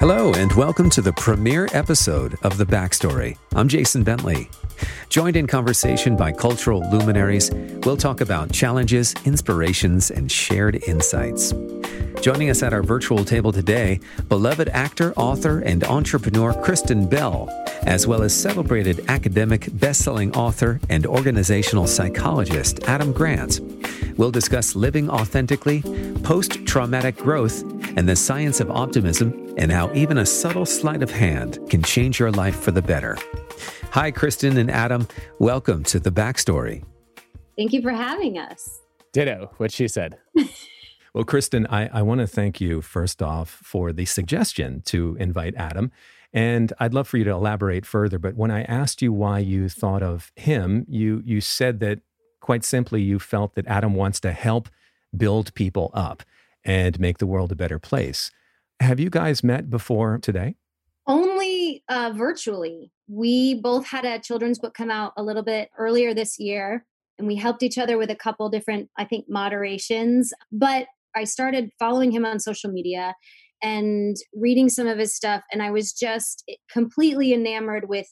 Hello, and welcome to the premiere episode of The Backstory. I'm Jason Bentley. Joined in conversation by cultural luminaries, we'll talk about challenges, inspirations, and shared insights. Joining us at our virtual table today, beloved actor, author, and entrepreneur Kristen Bell, as well as celebrated academic, best-selling author, and organizational psychologist Adam Grant. We'll discuss living authentically, post-traumatic growth, and the science of optimism and how even a subtle sleight of hand can change your life for the better. Hi, Kristen and Adam. Welcome to the backstory. Thank you for having us. Ditto, what she said. well, Kristen, I, I want to thank you first off for the suggestion to invite Adam. And I'd love for you to elaborate further. But when I asked you why you thought of him, you you said that quite simply you felt that Adam wants to help build people up and make the world a better place. Have you guys met before today? Only uh, virtually. We both had a children's book come out a little bit earlier this year, and we helped each other with a couple different, I think, moderations. But I started following him on social media and reading some of his stuff, and I was just completely enamored with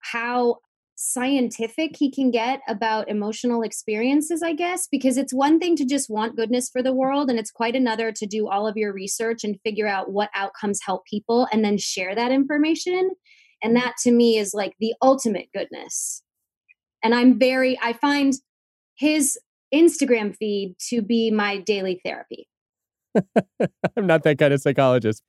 how scientific he can get about emotional experiences, I guess, because it's one thing to just want goodness for the world, and it's quite another to do all of your research and figure out what outcomes help people and then share that information. And mm-hmm. that to me is like the ultimate goodness. And I'm very, I find his Instagram feed to be my daily therapy. I'm not that kind of psychologist.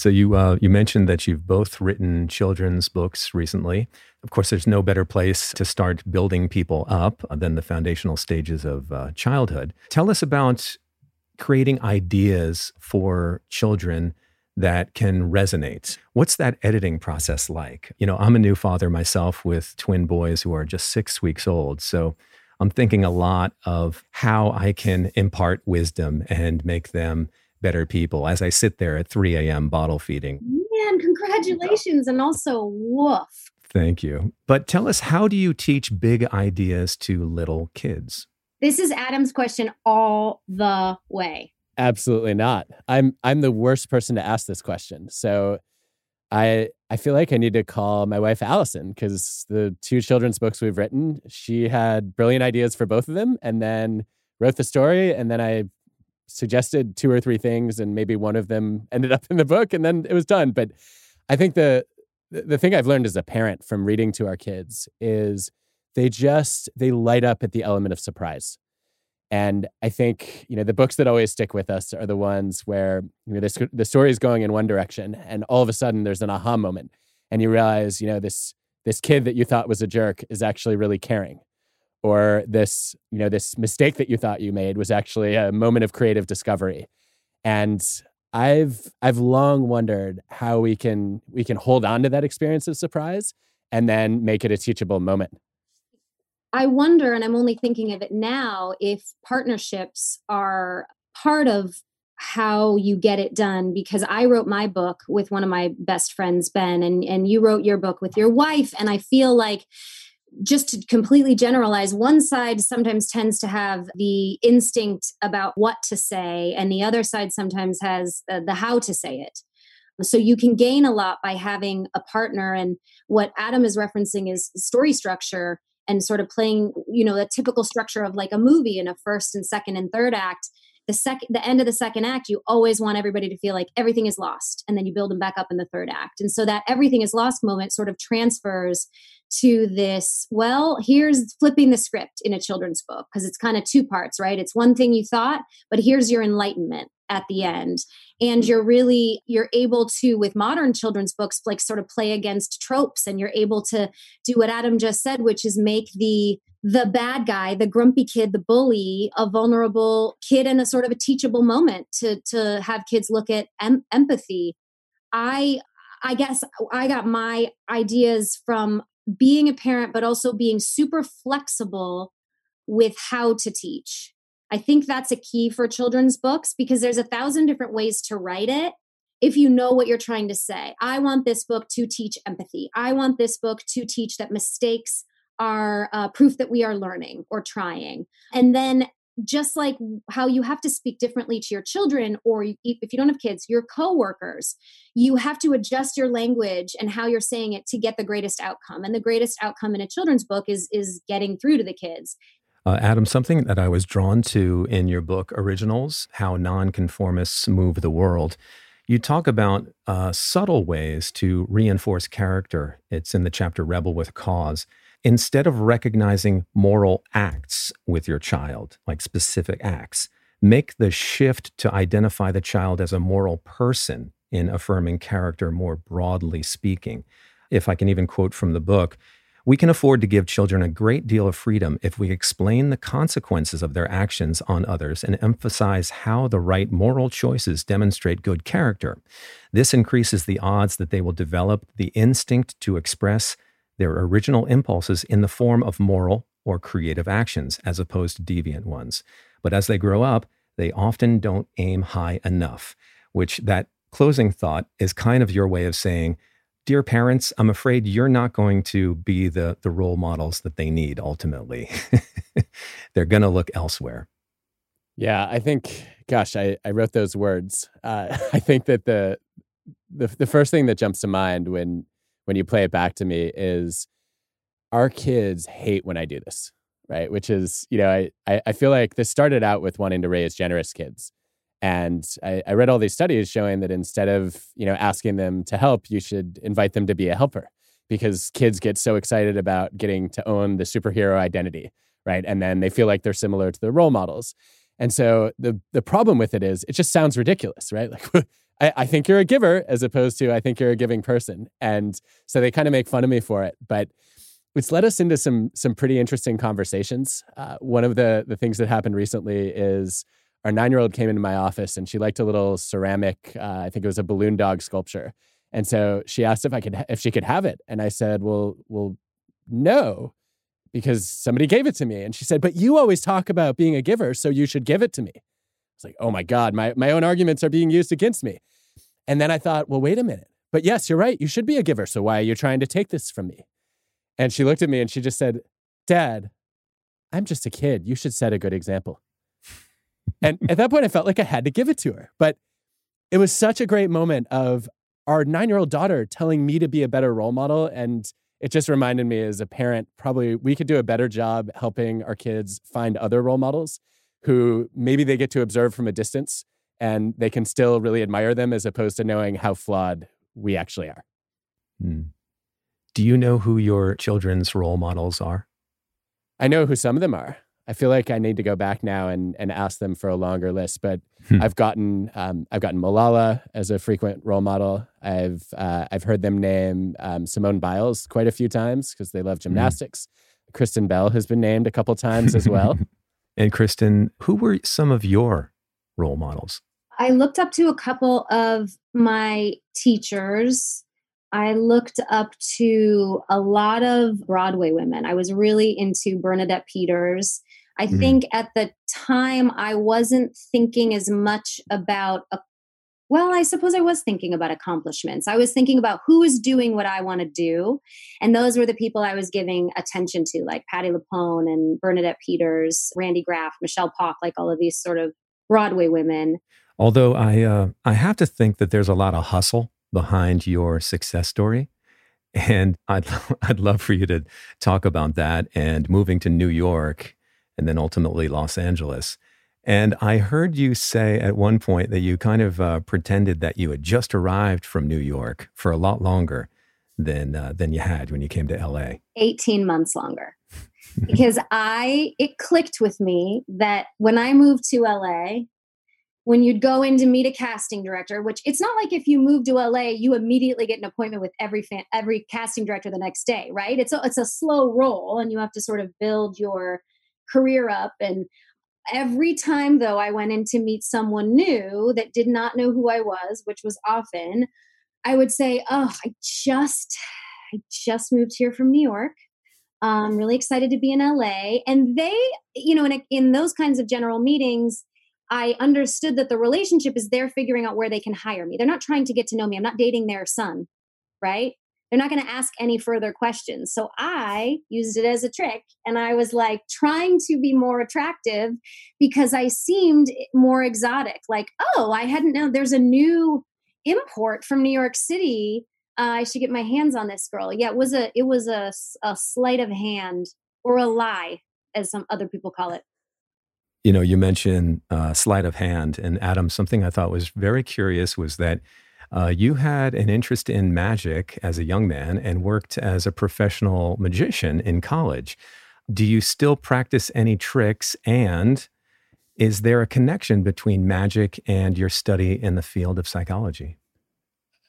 So you uh, you mentioned that you've both written children's books recently. Of course, there's no better place to start building people up than the foundational stages of uh, childhood. Tell us about creating ideas for children that can resonate. What's that editing process like? You know, I'm a new father myself with twin boys who are just six weeks old. So I'm thinking a lot of how I can impart wisdom and make them better people as I sit there at 3 a.m. bottle feeding. Man, congratulations. And also, woof. Thank you. But tell us, how do you teach big ideas to little kids? This is Adam's question all the way. Absolutely not. I'm I'm the worst person to ask this question. So I I feel like I need to call my wife Allison because the two children's books we've written, she had brilliant ideas for both of them and then wrote the story and then I suggested two or three things and maybe one of them ended up in the book and then it was done. But i think the the thing i've learned as a parent from reading to our kids is they just they light up at the element of surprise. And i think you know the books that always stick with us are the ones where you know this, the story is going in one direction and all of a sudden there's an aha moment and you realize you know this this kid that you thought was a jerk is actually really caring or this you know this mistake that you thought you made was actually a moment of creative discovery. And i've i've long wondered how we can we can hold on to that experience of surprise and then make it a teachable moment. I wonder and i'm only thinking of it now if partnerships are part of how you get it done because I wrote my book with one of my best friends Ben and and you wrote your book with your wife and I feel like just to completely generalize, one side sometimes tends to have the instinct about what to say, and the other side sometimes has uh, the how to say it. So you can gain a lot by having a partner. And what Adam is referencing is story structure and sort of playing, you know, the typical structure of like a movie in a first and second and third act the second the end of the second act you always want everybody to feel like everything is lost and then you build them back up in the third act and so that everything is lost moment sort of transfers to this well here's flipping the script in a children's book because it's kind of two parts right it's one thing you thought but here's your enlightenment at the end and you're really you're able to with modern children's books like sort of play against tropes and you're able to do what adam just said which is make the the bad guy, the grumpy kid, the bully, a vulnerable kid, and a sort of a teachable moment to to have kids look at em- empathy. I I guess I got my ideas from being a parent, but also being super flexible with how to teach. I think that's a key for children's books because there's a thousand different ways to write it. If you know what you're trying to say, I want this book to teach empathy. I want this book to teach that mistakes are uh, proof that we are learning or trying. And then just like how you have to speak differently to your children or if you don't have kids your coworkers you have to adjust your language and how you're saying it to get the greatest outcome and the greatest outcome in a children's book is is getting through to the kids uh, Adam, something that I was drawn to in your book, Originals How Nonconformists Move the World, you talk about uh, subtle ways to reinforce character. It's in the chapter Rebel with Cause. Instead of recognizing moral acts with your child, like specific acts, make the shift to identify the child as a moral person in affirming character more broadly speaking. If I can even quote from the book, we can afford to give children a great deal of freedom if we explain the consequences of their actions on others and emphasize how the right moral choices demonstrate good character. This increases the odds that they will develop the instinct to express their original impulses in the form of moral or creative actions as opposed to deviant ones. But as they grow up, they often don't aim high enough, which that closing thought is kind of your way of saying, Dear parents, I'm afraid you're not going to be the, the role models that they need ultimately. They're going to look elsewhere. Yeah, I think, gosh, I, I wrote those words. Uh, I think that the, the the first thing that jumps to mind when when you play it back to me is our kids hate when I do this, right? Which is, you know, I, I feel like this started out with wanting to raise generous kids. And I, I read all these studies showing that instead of, you know, asking them to help, you should invite them to be a helper because kids get so excited about getting to own the superhero identity, right? And then they feel like they're similar to their role models. And so the the problem with it is it just sounds ridiculous, right? Like I, I think you're a giver as opposed to I think you're a giving person. And so they kind of make fun of me for it. But it's led us into some some pretty interesting conversations. Uh, one of the the things that happened recently is our nine year old came into my office and she liked a little ceramic. Uh, I think it was a balloon dog sculpture, and so she asked if I could if she could have it, and I said, "Well, well, no." Because somebody gave it to me. And she said, But you always talk about being a giver, so you should give it to me. It's like, oh my God, my, my own arguments are being used against me. And then I thought, well, wait a minute. But yes, you're right. You should be a giver. So why are you trying to take this from me? And she looked at me and she just said, Dad, I'm just a kid. You should set a good example. and at that point, I felt like I had to give it to her. But it was such a great moment of our nine year old daughter telling me to be a better role model. And it just reminded me as a parent, probably we could do a better job helping our kids find other role models who maybe they get to observe from a distance and they can still really admire them as opposed to knowing how flawed we actually are. Hmm. Do you know who your children's role models are? I know who some of them are. I feel like I need to go back now and, and ask them for a longer list. But hmm. I've gotten um, I've gotten Malala as a frequent role model. I've uh, I've heard them name um, Simone Biles quite a few times because they love hmm. gymnastics. Kristen Bell has been named a couple times as well. And Kristen, who were some of your role models? I looked up to a couple of my teachers. I looked up to a lot of Broadway women. I was really into Bernadette Peters. I mm. think at the time I wasn't thinking as much about a well, I suppose I was thinking about accomplishments. I was thinking about who is doing what I want to do. And those were the people I was giving attention to, like Patti LuPone and Bernadette Peters, Randy Graff, Michele Pawk, like all of these sort of Broadway women. Although I, uh, I have to think that there's a lot of hustle behind your success story. And I'd, I'd love for you to talk about that and moving to New York and then ultimately Los Angeles. And I heard you say at one point that you kind of uh, pretended that you had just arrived from New York for a lot longer than uh, than you had when you came to LA. 18 months longer. because I it clicked with me that when I moved to LA, when you'd go in to meet a casting director, which it's not like if you move to LA, you immediately get an appointment with every fan, every casting director the next day, right? It's a it's a slow roll, and you have to sort of build your career up and every time though i went in to meet someone new that did not know who i was which was often i would say oh i just i just moved here from new york. I'm really excited to be in la and they you know in, a, in those kinds of general meetings i understood that the relationship is they're figuring out where they can hire me. They're not trying to get to know me. I'm not dating their son right they're not going to ask any further questions. So I used it as a trick and I was like trying to be more attractive because I seemed more exotic. Like, oh, I hadn't known there's a new import from New York City. Uh, I should get my hands on this girl. Yeah, it was a it was a, a sleight of hand or a lie, as some other people call it. You know, you mentioned uh, sleight of hand, and Adam. Something I thought was very curious was that uh, you had an interest in magic as a young man and worked as a professional magician in college. Do you still practice any tricks? And is there a connection between magic and your study in the field of psychology?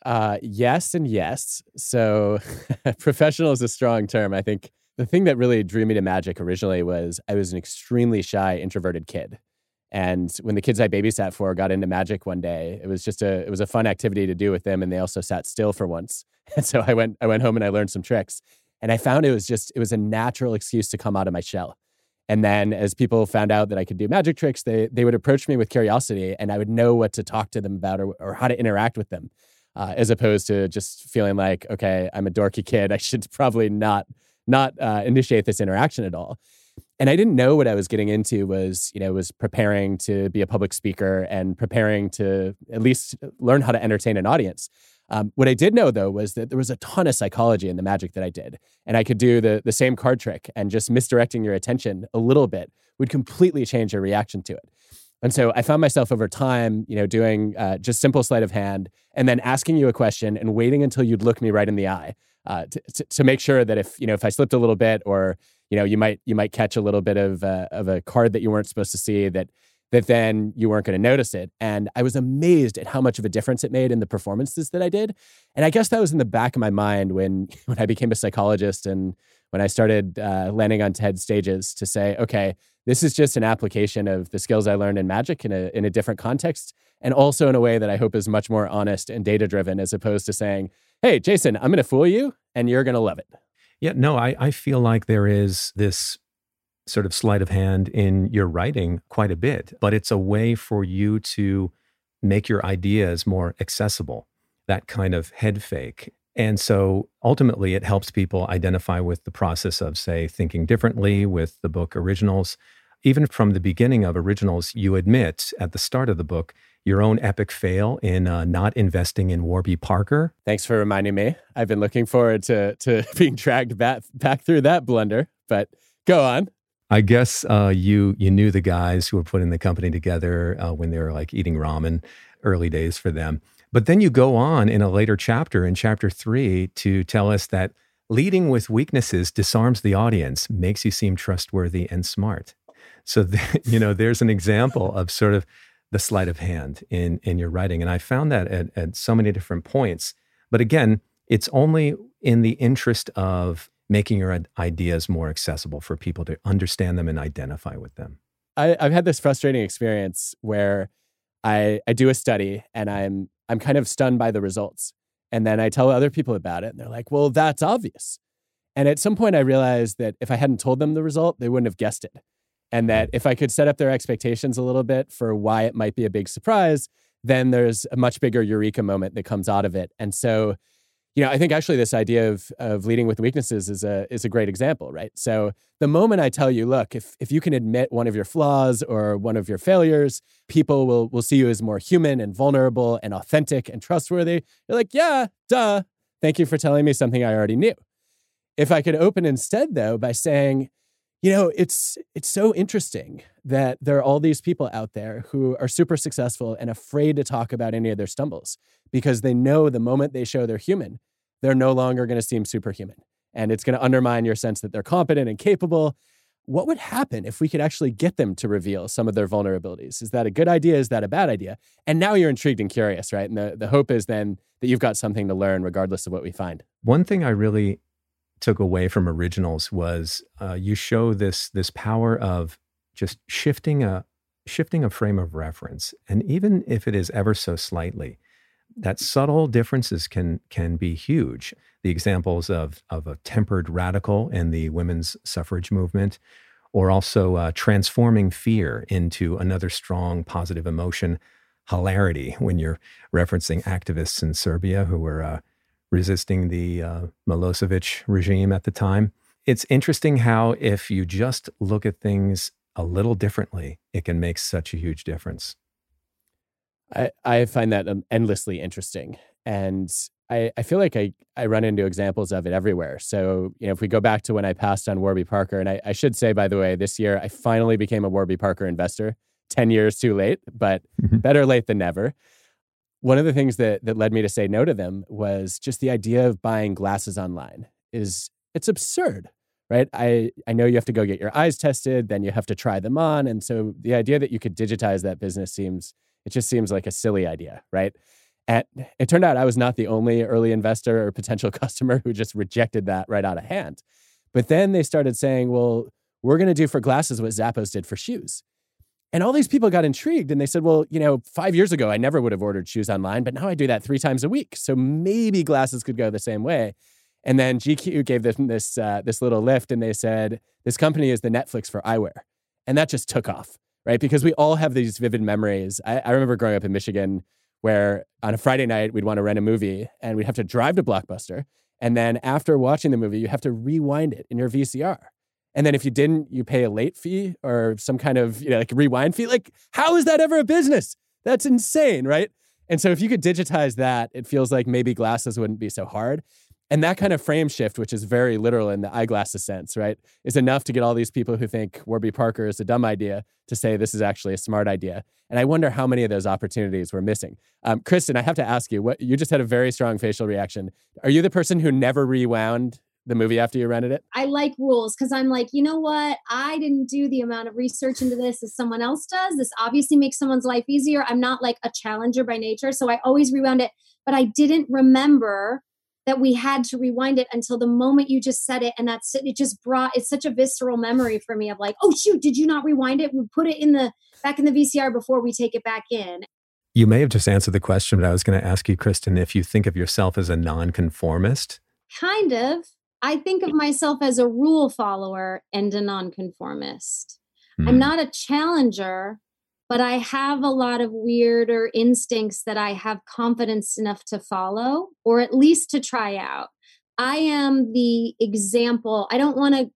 Uh, yes, and yes. So, professional is a strong term. I think the thing that really drew me to magic originally was I was an extremely shy, introverted kid. And when the kids I babysat for got into magic one day, it was just a it was a fun activity to do with them, and they also sat still for once. And so I went I went home and I learned some tricks, and I found it was just it was a natural excuse to come out of my shell. And then as people found out that I could do magic tricks, they they would approach me with curiosity, and I would know what to talk to them about or, or how to interact with them, uh, as opposed to just feeling like okay, I'm a dorky kid, I should probably not not uh, initiate this interaction at all and I didn't know what I was getting into was, you know, was preparing to be a public speaker and preparing to at least learn how to entertain an audience. Um, what I did know though was that there was a ton of psychology in the magic that I did, and I could do the the same card trick, and just misdirecting your attention a little bit would completely change your reaction to it. And so I found myself over time, you know, doing uh, just simple sleight of hand, and then asking you a question and waiting until you'd look me right in the eye uh, to, to, to make sure that if you know if I slipped a little bit or you know you might you might catch a little bit of uh, of a card that you weren't supposed to see that that then you weren't going to notice it. And i was amazed at how much of a difference it made in the performances that i did. And i guess that was in the back of my mind when when i became a psychologist and when i started uh, landing on ted stages to say okay this is just an application of the skills i learned in magic in a in a different context and also in a way that i hope is much more honest and data driven as opposed to saying hey jason i'm going to fool you and you're going to love it yeah, no, I, I feel like there is this sort of sleight of hand in your writing quite a bit, but it's a way for you to make your ideas more accessible, that kind of head fake. And so ultimately, it helps people identify with the process of, say, thinking differently with the book originals. Even from the beginning of originals, you admit at the start of the book your own epic fail in uh, not investing in Warby Parker. Thanks for reminding me. I've been looking forward to to being dragged back back through that blunder. But go on. I guess uh, you you knew the guys who were putting the company together uh, when they were like eating ramen, early days for them. But then you go on in a later chapter, in chapter three, to tell us that leading with weaknesses disarms the audience, makes you seem trustworthy and smart. So, you know, there's an example of sort of the sleight of hand in in your writing. And I found that at, at so many different points. But again, it's only in the interest of making your ideas more accessible for people to understand them and identify with them. I, I've had this frustrating experience where I, I do a study and I'm I'm kind of stunned by the results. And then I tell other people about it and they're like, well, that's obvious. And at some point I realized that if I hadn't told them the result, they wouldn't have guessed it and that if I could set up their expectations a little bit for why it might be a big surprise, then there's a much bigger eureka moment that comes out of it. And so, you know, I think actually this idea of of leading with weaknesses is a is a great example, right? So the moment I tell you, look, if if you can admit one of your flaws or one of your failures, people will will see you as more human and vulnerable and authentic and trustworthy. You're like, yeah, duh. Thank you for telling me something I already knew. If I could open instead though by saying, you know it's it's so interesting that there are all these people out there who are super successful and afraid to talk about any of their stumbles because they know the moment they show they're human they're no longer going to seem superhuman. And it's going to undermine your sense that they're competent and capable. What would happen if we could actually get them to reveal some of their vulnerabilities? Is that a good idea? Is that a bad idea? And now you're intrigued and curious right? And the, the hope is then that you've got something to learn regardless of what we find. One thing i really took away from originals was uh, you show this this power of just shifting a shifting a frame of reference, and even if it is ever so slightly, that subtle differences can can be huge. The examples of of a tempered radical in the women's suffrage movement, or also uh, transforming fear into another strong positive emotion, hilarity when you're referencing activists in Serbia who were uh, resisting the uh, Milosevic regime at the time. It's interesting how, if you just look at things a little differently, it can make such a huge difference. I, I find that um, endlessly interesting. And I, I feel like I, I run into examples of it everywhere. So, you know, if we go back to when I passed on Warby Parker, and I, I should say, by the way, this year I finally became a Warby Parker investor. 10 years too late, but better late than never. One of the things that, that led me to say no to them was just the idea of buying glasses online is it's absurd, right? I, I know you have to go get your eyes tested, then you have to try them on. And so the idea that you could digitize that business seems, it just seems like a silly idea, right? And it turned out I was not the only early investor or potential customer who just rejected that right out of hand. But then they started saying, well, we're going to do for glasses what Zappos did for shoes. And all these people got intrigued and they said, well, you know, five years ago, I never would have ordered shoes online, but now I do that three times a week. So maybe glasses could go the same way. And then GQ gave them this, uh, this little lift and they said, this company is the Netflix for eyewear. And that just took off, right? Because we all have these vivid memories. I, I remember growing up in Michigan where on a Friday night, we'd want to rent a movie and we'd have to drive to Blockbuster. And then after watching the movie, you have to rewind it in your VCR. And then if you didn't, you pay a late fee or some kind of, you know, like rewind fee. Like, how is that ever a business? That's insane, right? And so if you could digitize that, it feels like maybe glasses wouldn't be so hard. And that kind of frame shift, which is very literal in the eyeglasses sense, right, is enough to get all these people who think Warby Parker is a dumb idea to say this is actually a smart idea. And I wonder how many of those opportunities we're missing. Um, Kristen, I have to ask you, what you just had a very strong facial reaction. Are you the person who never rewound the movie after you rented it? I like rules because I'm like, you know what? I didn't do the amount of research into this as someone else does. This obviously makes someone's life easier. I'm not like a challenger by nature. So I always rewound it, but I didn't remember that we had to rewind it until the moment you just said it. And that's it. It just brought, it's such a visceral memory for me of like, oh, shoot, did you not rewind it? We put it in the, back in the VCR before we take it back in. You may have just answered the question, but I was going to ask you, Kristen, if you think of yourself as a nonconformist. Kind of. I think of myself as a rule follower and a nonconformist. Mm. I'm hmm. not a challenger, but I have a lot of weirder instincts that I have confidence enough to follow or at least to try out. I am the example. I don't want to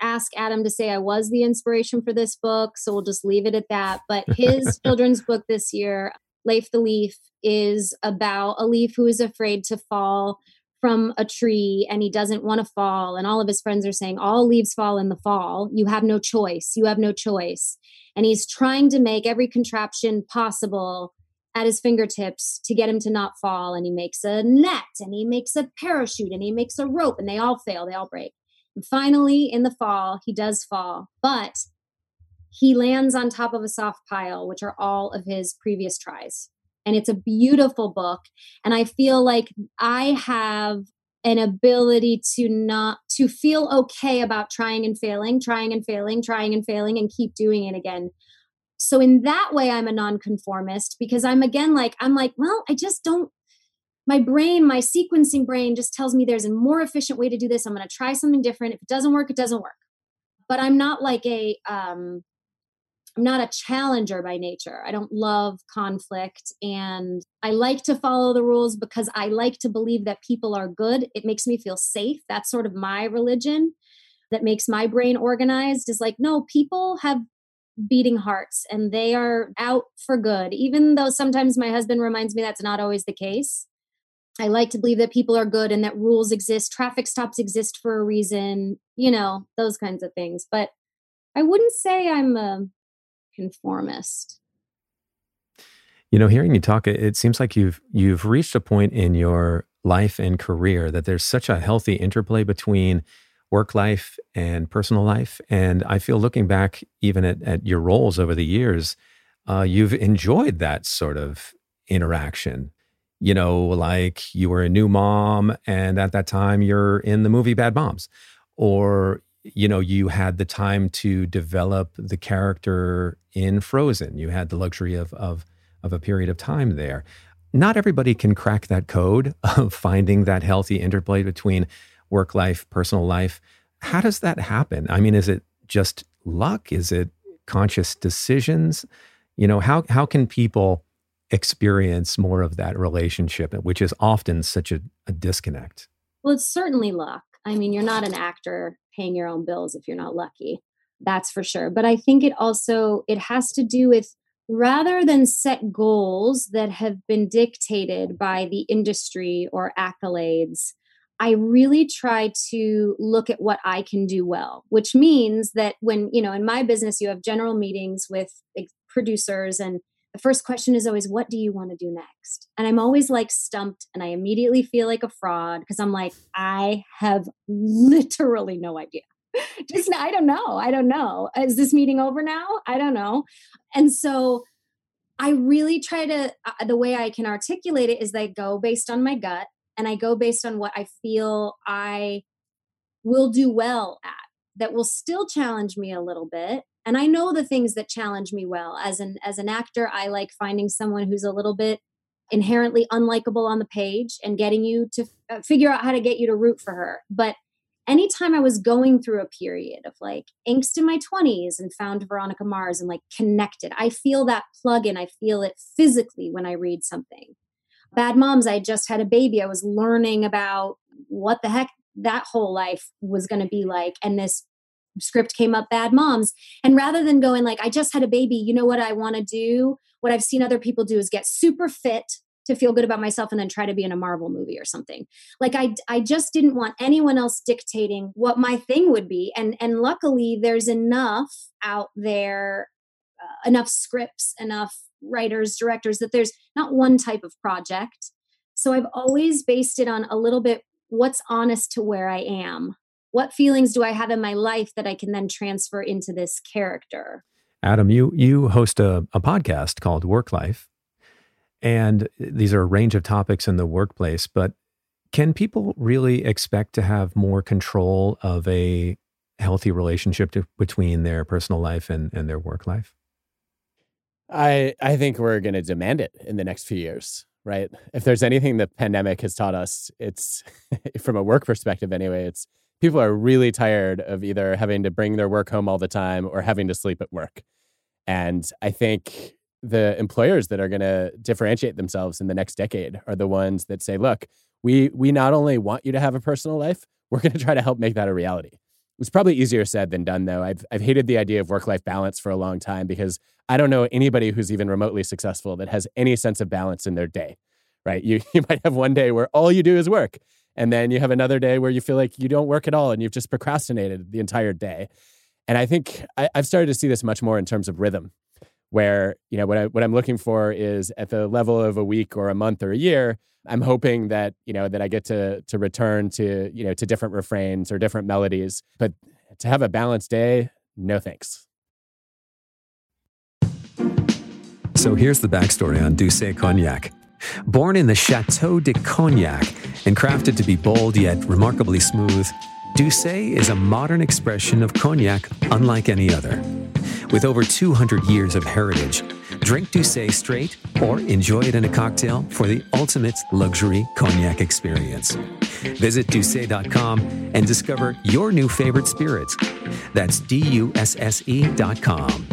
ask Adam to say I was the inspiration for this book, so we'll just leave it at that. But his children's book this year, Leif the Leaf, is about a leaf who is afraid to fall from a tree and he doesn't want to fall. And all of his friends are saying all leaves fall in the fall. You have no choice. You have no choice. And he's trying to make every contraption possible at his fingertips to get him to not fall. And he makes a net and he makes a parachute and he makes a rope and they all fail. They all break. And finally in the fall he does fall. But he lands on top of a soft pile which are all of his previous tries and it's a beautiful book and i feel like i have an ability to not to feel okay about trying and failing trying and failing trying and failing and keep doing it again. So in that way i'm a nonconformist because i'm again like i'm like well i just don't my brain my sequencing brain just tells me there's a more efficient way to do this. I'm going to try something different. If it doesn't work it doesn't work. But i'm not like a um I'm not a challenger by nature. I don't love conflict and I like to follow the rules because I like to believe that people are good. It makes me feel safe. That's sort of my religion that makes my brain organized is like, no, people have beating hearts and they are out for good. Even though sometimes my husband reminds me that's not always the case. I like to believe that people are good and that rules exist, traffic stops exist for a reason, you know, those kinds of things. But I wouldn't say I'm a conformist. You know, hearing you talk, it seems like you've you've reached a point in your life and career that there's such a healthy interplay between work life and personal life. And I feel looking back even at, at your roles over the years, uh, you've enjoyed that sort of interaction. You know, like you were a new mom, and at that time you're in the movie Bad Moms, or you know, you had the time to develop the character in Frozen. You had the luxury of of of a period of time there. Not everybody can crack that code of finding that healthy interplay between work life, personal life. How does that happen? I mean, is it just luck? Is it conscious decisions? You know, how how can people experience more of that relationship, which is often such a, a disconnect? Well, it's certainly luck. I mean, you're not an actor paying your own bills if you're not lucky. That's for sure. But I think it also it has to do with rather than set goals that have been dictated by the industry or accolades, I really try to look at what I can do well, which means that when, you know, in my business, you have general meetings with producers, and the first question is always, What do you want to do next? And I'm always like stumped, and I immediately feel like a fraud because I'm like, I have literally no idea. Just, I don't know. I don't know. Is this meeting over now? I don't know. And so I really try to, uh, the way I can articulate it is I go based on my gut and I go based on what I feel I will do well at that will still challenge me a little bit and i know the things that challenge me well as an as an actor i like finding someone who's a little bit inherently unlikable on the page and getting you to uh, figure out how to get you to root for her but anytime I was going through a period of like angst in my 20s and found Veronica Mars and like connected, I feel that plug in. I feel it physically when I read something. Bad Moms, I just had a baby. I was learning about what the heck that whole life was going to be like. And this script came up, Bad Moms. And rather than going like, I just had a baby, you know what I want to do? What I've seen other people do is get super fit to feel good about myself and then try to be in a Marvel movie or something. Like I I just didn't want anyone else dictating what my thing would be and and luckily there's enough out there uh, enough scripts, enough writers, directors that there's not one type of project. So I've always based it on a little bit what's honest to where I am. What feelings do I have in my life that I can then transfer into this character? Adam, you you host a, a podcast called Work Life and these are a range of topics in the workplace, but can people really expect to have more control of a healthy relationship to, between their personal life and, and their work life? I I think we're going to demand it in the next few years, right? If there's anything the pandemic has taught us, it's from a work perspective anyway, it's people are really tired of either having to bring their work home all the time or having to sleep at work. And I think the employers that are going to differentiate themselves in the next decade are the ones that say, look, we we not only want you to have a personal life, we're going to try to help make that a reality. It's probably easier said than done, though. I've I've hated the idea of work life balance for a long time because I don't know anybody who's even remotely successful that has any sense of balance in their day. Right? You you might have one day where all you do is work, and then you have another day where you feel like you don't work at all and you've just procrastinated the entire day. And I think I, I've started to see this much more in terms of rhythm where you know what I what I'm looking for is at the level of a week or a month or a year. I'm hoping that you know that I get to to return to you know to different refrains or different melodies, but to have a balanced day, no thanks. So here's the backstory on D'USSÉ Cognac. Born in the Chateau de Cognac and crafted to be bold yet remarkably smooth, D'USSÉ is a modern expression of cognac unlike any other. With over 200 years of heritage, drink D'USSÉ straight or enjoy it in a cocktail for the ultimate luxury cognac experience. Visit D'USSÉ.com and discover your new favorite spirits. That's D U S S E.com.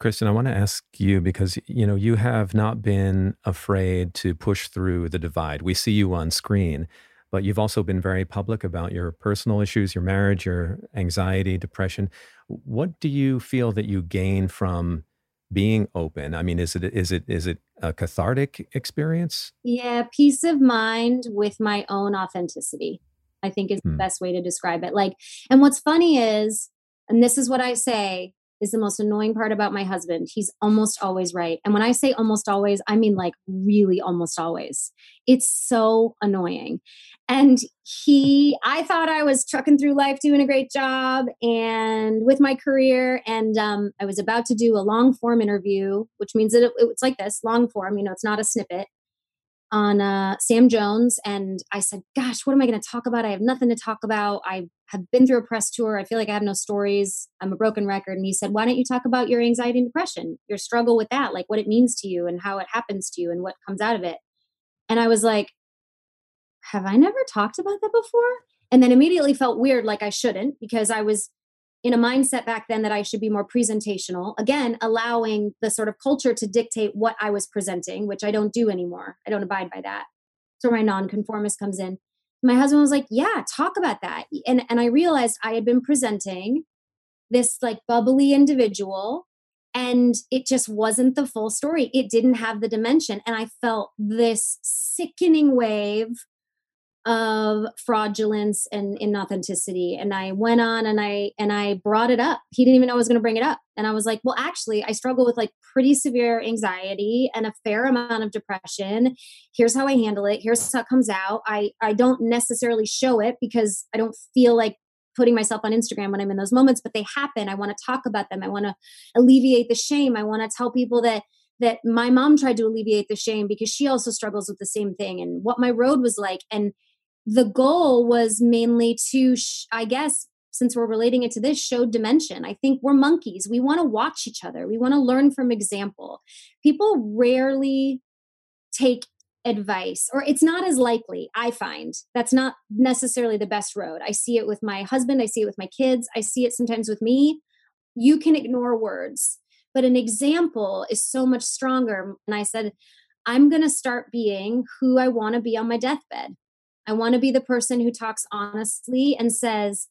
Kristen, I want to ask you because you know you have not been afraid to push through the divide. We see you on screen, but you've also been very public about your personal issues, your marriage, your anxiety, depression. What do you feel that you gain from being open? I mean, is it is it is it a cathartic experience? Yeah, peace of mind with my own authenticity. I think is hmm. the best way to describe it. Like, and what's funny is, and this is what I say, is the most annoying part about my husband. He's almost always right. And when I say almost always, I mean like really almost always. It's so annoying. And he, I thought I was trucking through life doing a great job and with my career. And um, I was about to do a long form interview, which means that it, it's like this long form, you know, it's not a snippet on uh, Sam Jones. And I said, Gosh, what am I going to talk about? I have nothing to talk about. I have been through a press tour. I feel like I have no stories. I'm a broken record. And he said, Why don't you talk about your anxiety and depression, your struggle with that, like what it means to you and how it happens to you and what comes out of it? And I was like, Have I never talked about that before? And then immediately felt weird, like I shouldn't, because I was in a mindset back then that I should be more presentational. Again, allowing the sort of culture to dictate what I was presenting, which I don't do anymore. I don't abide by that. So my nonconformist comes in. My husband was like, "Yeah, talk about that." And and I realized I had been presenting this like bubbly individual and it just wasn't the full story. It didn't have the dimension and I felt this sickening wave of fraudulence and inauthenticity and i went on and i and i brought it up. He didn't even know i was going to bring it up. And i was like well actually i struggle with like pretty severe anxiety and a fair amount of depression. Here's how i handle it. Here's how it comes out. I i don't necessarily show it because i don't feel like putting myself on instagram when i'm in those moments but they happen. I want to talk about them. I want to alleviate the shame. I want to tell people that that my mom tried to alleviate the shame because she also struggles with the same thing and what my road was like. And the goal was mainly to sh- i guess since we're relating it to this show dimension. I think we're monkeys. We want to watch each other. We want to learn from example. People rarely take advice or it's not as likely i find. That's not necessarily the best road. I see it with my husband. I see it with my kids. I see it sometimes with me. You can ignore words. But an example is so much stronger. And i said i'm going to start being who i want to be on my deathbed I want to be the person who talks honestly and says,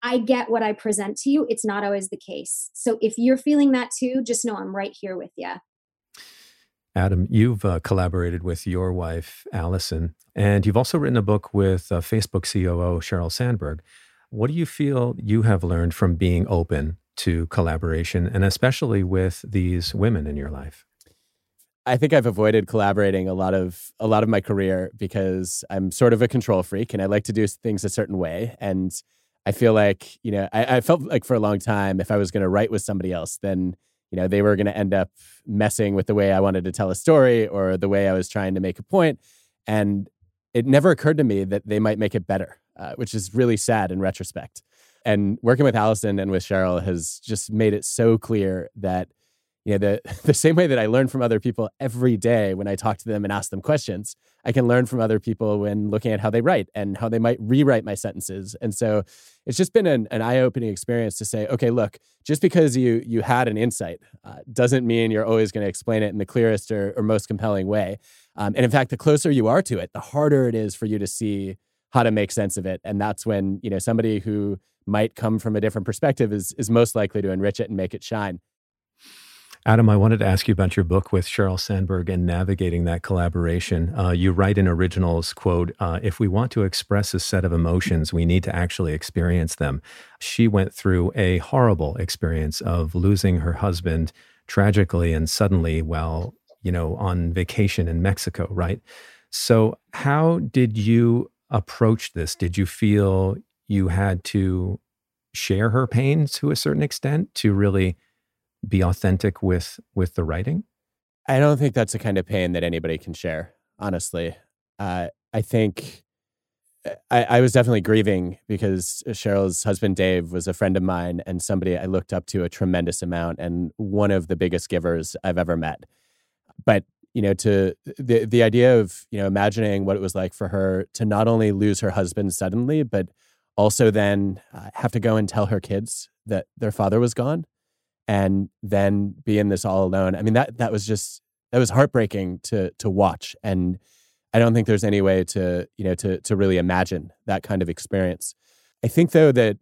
I get what I present to you. It's not always the case. So if you're feeling that too, just know I'm right here with you. Adam, you've uh, collaborated with your wife, Allison, and you've also written a book with uh, Facebook COO Sheryl Sandberg. What do you feel you have learned from being open to collaboration and especially with these women in your life? I think I've avoided collaborating a lot of a lot of my career because I'm sort of a control freak and I like to do things a certain way. And I feel like, you know, I, I felt like for a long time if I was going to write with somebody else, then, you know, they were going to end up messing with the way I wanted to tell a story or the way I was trying to make a point. And it never occurred to me that they might make it better, uh, which is really sad in retrospect. And working with Allison and with Sheryl has just made it so clear that you know the the same way that I learn from other people every day when I talk to them and ask them questions, I can learn from other people when looking at how they write and how they might rewrite my sentences. And so it's just been an, an eye-opening experience to say, okay, look, just because you you had an insight uh, doesn't mean you're always going to explain it in the clearest or, or most compelling way. Um, and in fact, the closer you are to it, the harder it is for you to see how to make sense of it. And that's when you know somebody who might come from a different perspective is is most likely to enrich it and make it shine. Adam, I wanted to ask you about your book with Sheryl Sandberg and navigating that collaboration. Uh, you write in originals, quote, uh, if we want to express a set of emotions, we need to actually experience them. She went through a horrible experience of losing her husband tragically and suddenly while, you know, on vacation in Mexico, right? So how did you approach this? Did you feel you had to share her pain to a certain extent to really be authentic with with the writing? I don't think that's the kind of pain that anybody can share. Honestly, uh, I think uh, I, I, was definitely grieving because Sheryl's husband Dave was a friend of mine and somebody I looked up to a tremendous amount and one of the biggest givers I've ever met. But you know, to the the idea of you know imagining what it was like for her to not only lose her husband suddenly, but also then uh, have to go and tell her kids that their father was gone and then be in this all alone. I mean that that was just that was heartbreaking to to watch and I don't think there's any way to, you know, to to really imagine that kind of experience. I think though that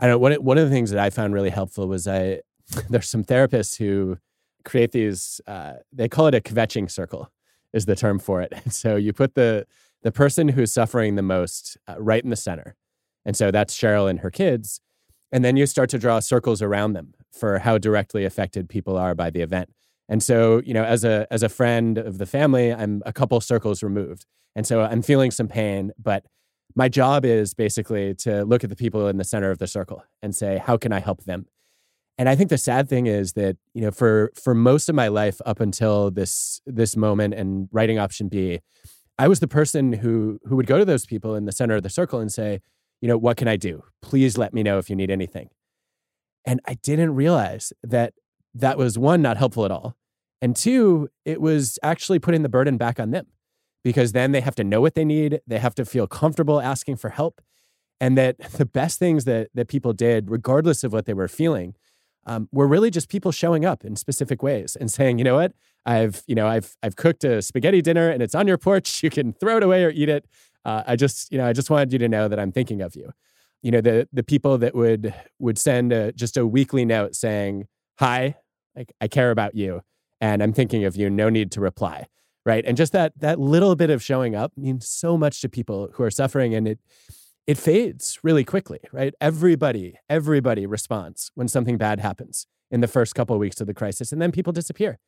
I don't know one one of the things that I found really helpful was I there's some therapists who create these uh, they call it a kvetching circle is the term for it. And so you put the the person who's suffering the most uh, right in the center. And so that's Sheryl and her kids. And then you start to draw circles around them for how directly affected people are by the event. And so, you know, as a as a friend of the family, I'm a couple circles removed. And so I'm feeling some pain, but my job is basically to look at the people in the center of the circle and say, how can I help them? And I think the sad thing is that, you know, for for most of my life up until this this moment and writing option B, I was the person who who would go to those people in the center of the circle and say, you know, what can I do? Please let me know if you need anything. And I didn't realize that that was one, not helpful at all. And two, it was actually putting the burden back on them because then they have to know what they need. They have to feel comfortable asking for help. and that the best things that that people did, regardless of what they were feeling, um, were really just people showing up in specific ways and saying, you know what, I've you know I've I've cooked a spaghetti dinner and it's on your porch. You can throw it away or eat it. Uh, I just you know I just wanted you to know that I'm thinking of you. You know the the people that would would send a, just a weekly note saying hi, like I care about you and I'm thinking of you. No need to reply right and just that that little bit of showing up means so much to people who are suffering and it it fades really quickly right everybody everybody responds when something bad happens in the first couple of weeks of the crisis and then people disappear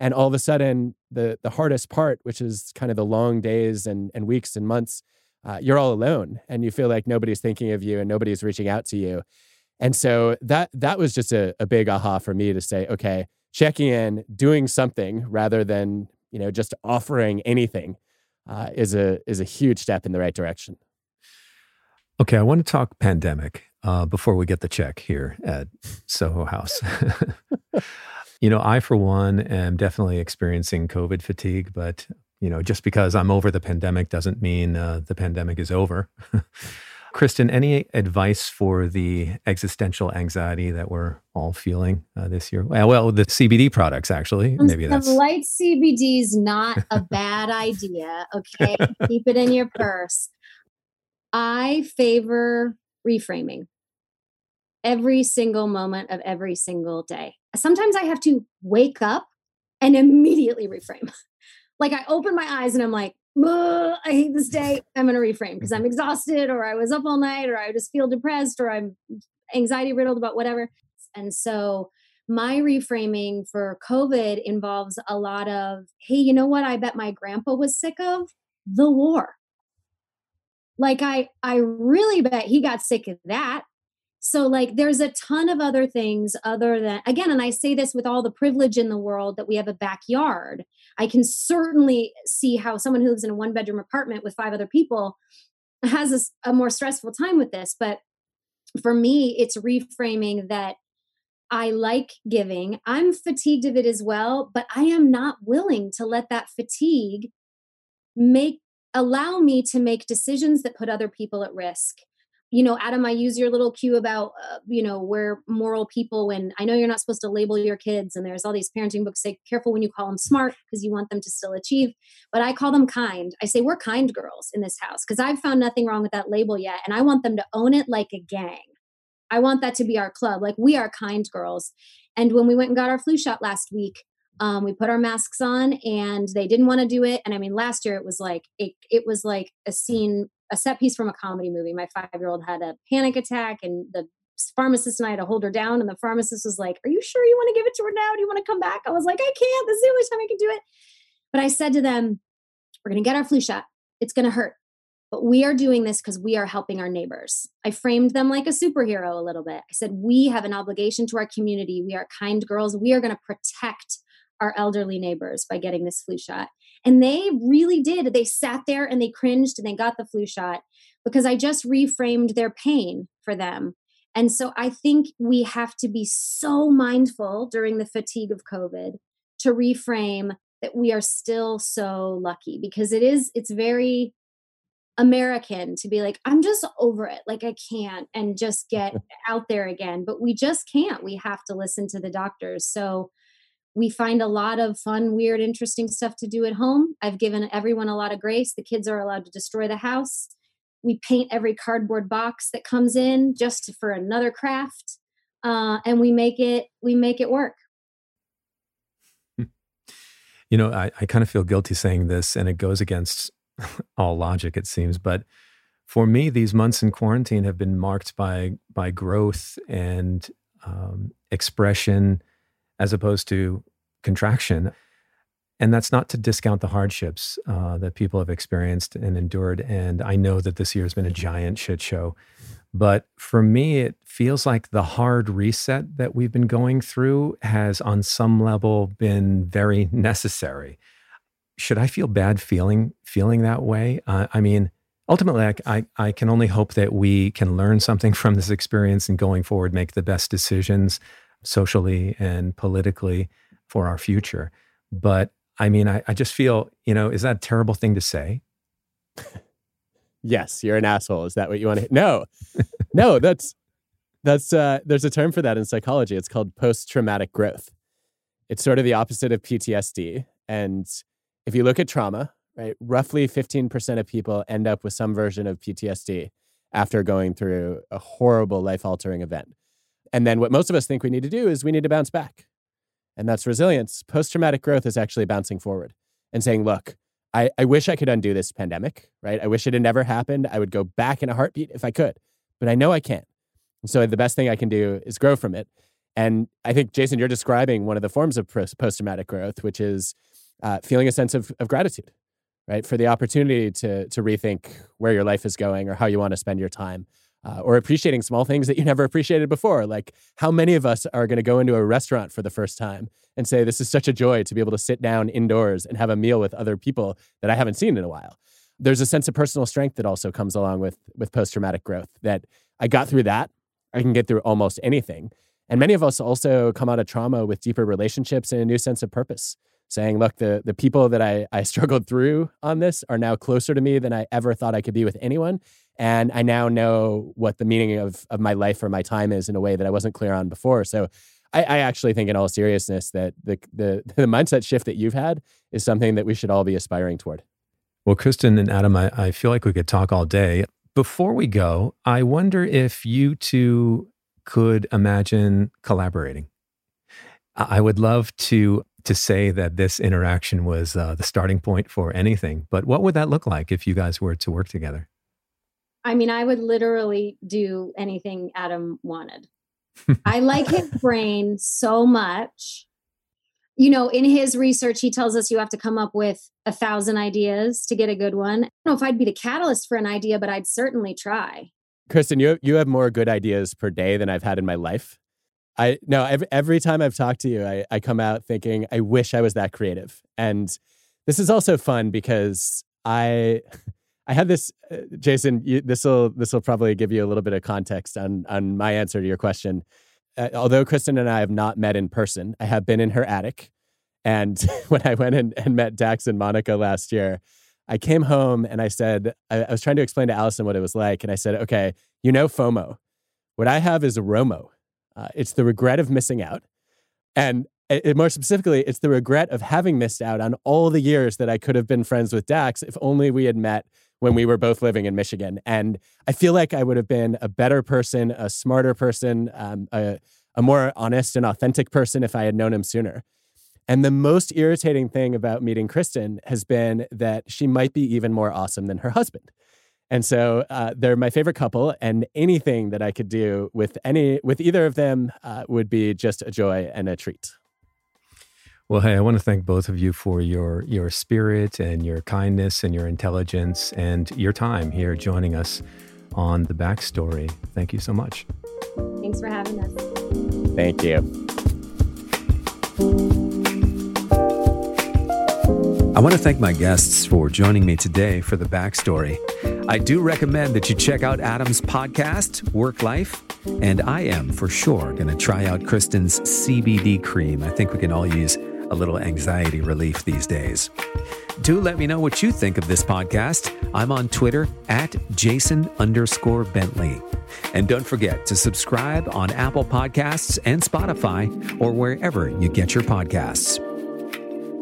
and all of a sudden the the hardest part which is kind of the long days and and weeks and months uh, you're all alone and you feel like nobody's thinking of you and nobody's reaching out to you and so that that was just a, a big aha for me to say okay checking in doing something rather than you know, just offering anything uh, is a is a huge step in the right direction. Okay, I want to talk pandemic uh, before we get the check here at Soho House. you know, I for one am definitely experiencing COVID fatigue, but you know, just because I'm over the pandemic doesn't mean uh, the pandemic is over. Kristen, any advice for the existential anxiety that we're all feeling uh, this year? Well, well, the CBD products, actually. Maybe that's. Light CBD is not a bad idea. Okay. Keep it in your purse. I favor reframing every single moment of every single day. Sometimes I have to wake up and immediately reframe. like I open my eyes and I'm like, I hate this day. I'm going to reframe because I'm mm-hmm. exhausted or I was up all night or I just feel depressed or I'm anxiety riddled about whatever. And so my reframing for COVID involves a lot of, hey, you know what I bet my grandpa was sick of? The war. Like I I really bet he got sick of that. So, like, there's a ton of other things other than, again, and I say this with all the privilege in the world that we have a backyard. I can certainly see how someone who lives in a one bedroom apartment with five other people has a, a more stressful time with this. But for me, it's reframing that I like giving. I'm fatigued of it as well, but I am not willing to let that fatigue make allow me to make decisions that put other people at risk you know adam i use your little cue about uh, you know we're moral people when i know you're not supposed to label your kids and there's all these parenting books. Say careful when you call them smart because you want them to still achieve. But i call them kind. I say we're kind girls in this house because i've found nothing wrong with that label yet and i want them to own it like a gang. I want that to be our club. Like we are kind girls. And when we went and got our flu shot last week um, we put our masks on and they didn't want to do it. And i mean last year it was like it, it was like a scene a set piece from a comedy movie. My five year old had a panic attack, and the pharmacist and I had to hold her down. And the pharmacist was like, Are you sure you want to give it to her now? Do you want to come back? I was like, I can't. This is the only time I can do it. But I said to them, We're going to get our flu shot. It's going to hurt. But we are doing this because we are helping our neighbors. I framed them like a superhero a little bit. I said, We have an obligation to our community. We are kind girls. We are going to protect our elderly neighbors by getting this flu shot. And they really did. They sat there and they cringed and they got the flu shot because I just reframed their pain for them. And so I think we have to be so mindful during the fatigue of COVID to reframe that we are still so lucky because it is, it's very American to be like, I'm just over it. Like, I can't and just get out there again. But we just can't. We have to listen to the doctors. So, we find a lot of fun, weird, interesting stuff to do at home. I've given everyone a lot of grace. The kids are allowed to destroy the house. We paint every cardboard box that comes in just for another craft, uh, and we make it we make it work. You know, I, I kind of feel guilty saying this, and it goes against all logic, it seems. But for me, these months in quarantine have been marked by by growth and um, expression as opposed to contraction. And that's not to discount the hardships uh, that people have experienced and endured. And I know that this year has been a giant shit show. But for me, it feels like the hard reset that we've been going through has, on some level, been very necessary. Should I feel bad feeling feeling that way? Uh, I mean, ultimately, I, I, I can only hope that we can learn something from this experience and going forward, make the best decisions socially and politically for our future. But I mean, I, I just feel, you know, is that a terrible thing to say? yes, you're an asshole. Is that what you want to? No, no, that's that's uh, there's a term for that in psychology. It's called post traumatic growth. It's sort of the opposite of PTSD. And if you look at trauma, right, roughly 15% of people end up with some version of PTSD after going through a horrible life altering event. And then what most of us think we need to do is we need to bounce back. And that's resilience. Post traumatic growth is actually bouncing forward and saying, look, I, I wish I could undo this pandemic, right? I wish it had never happened. I would go back in a heartbeat if I could, but I know I can't. So the best thing I can do is grow from it. And I think, Jason, you're describing one of the forms of post traumatic growth, which is uh, feeling a sense of, of gratitude, right? For the opportunity to, to rethink where your life is going or how you want to spend your time. Uh, or appreciating small things that you never appreciated before. Like, how many of us are going to go into a restaurant for the first time and say, This is such a joy to be able to sit down indoors and have a meal with other people that I haven't seen in a while? There's a sense of personal strength that also comes along with, with post traumatic growth that I got through that I can get through almost anything. And many of us also come out of trauma with deeper relationships and a new sense of purpose, saying, look, the, the people that I, I struggled through on this are now closer to me than I ever thought I could be with anyone. And I now know what the meaning of, of my life or my time is in a way that I wasn't clear on before. So I, I actually think, in all seriousness, that the, the, the mindset shift that you've had is something that we should all be aspiring toward. Well, Kristen and Adam, I, I feel like we could talk all day. Before we go, I wonder if you two could imagine collaborating. I would love to to say that this interaction was uh, the starting point for anything, but what would that look like if you guys were to work together? I mean, I would literally do anything Adam wanted. I like his brain so much you know, in his research, he tells us you have to come up with a thousand ideas to get a good one. I don't know if I'd be the catalyst for an idea, but I'd certainly try. Kristen, you you have more good ideas per day than I've had in my life. I no every, every time I've talked to you, I, I come out thinking I wish I was that creative. And this is also fun because I I had this, uh, Jason. This will this will probably give you a little bit of context on on my answer to your question uh, although Kristen and I have not met in person, I have been in her attic. And when I went and, and met Dax and Monica last year, I came home and I said, I, I, was trying to explain to Allison what it was like. And I said, okay, you know FOMO. What I have is a ROMO. Uh, it's the regret of missing out. And it, more specifically, it's the regret of having missed out on all the years that I could have been friends with Dax if only we had met when we were both living in Michigan. And I feel like I would have been a better person, a smarter person, um, a, a more honest and authentic person if I had known him sooner. And the most irritating thing about meeting Kristen has been that she might be even more awesome than her husband. And so uh, they're my favorite couple, and anything that I could do with any with either of them uh, would be just a joy and a treat. Well, hey, I want to thank both of you for your your spirit and your kindness and your intelligence and your time here joining us on the backstory. Thank you so much. Thanks for having us. Thank you. I want to thank my guests for joining me today for the backstory. I do recommend that you check out Adam's podcast, WorkLife, and I am for sure going to try out Kristen's CBD cream. I think we can all use a little anxiety relief these days. Do let me know what you think of this podcast. I'm on Twitter at Jason underscore Bentley. And don't forget to subscribe on Apple Podcasts and Spotify or wherever you get your podcasts.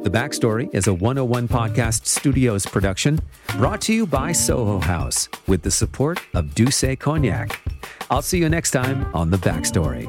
The Backstory is a 101 Podcast Studios production brought to you by Soho House with the support of Douce Cognac. I'll see you next time on The Backstory.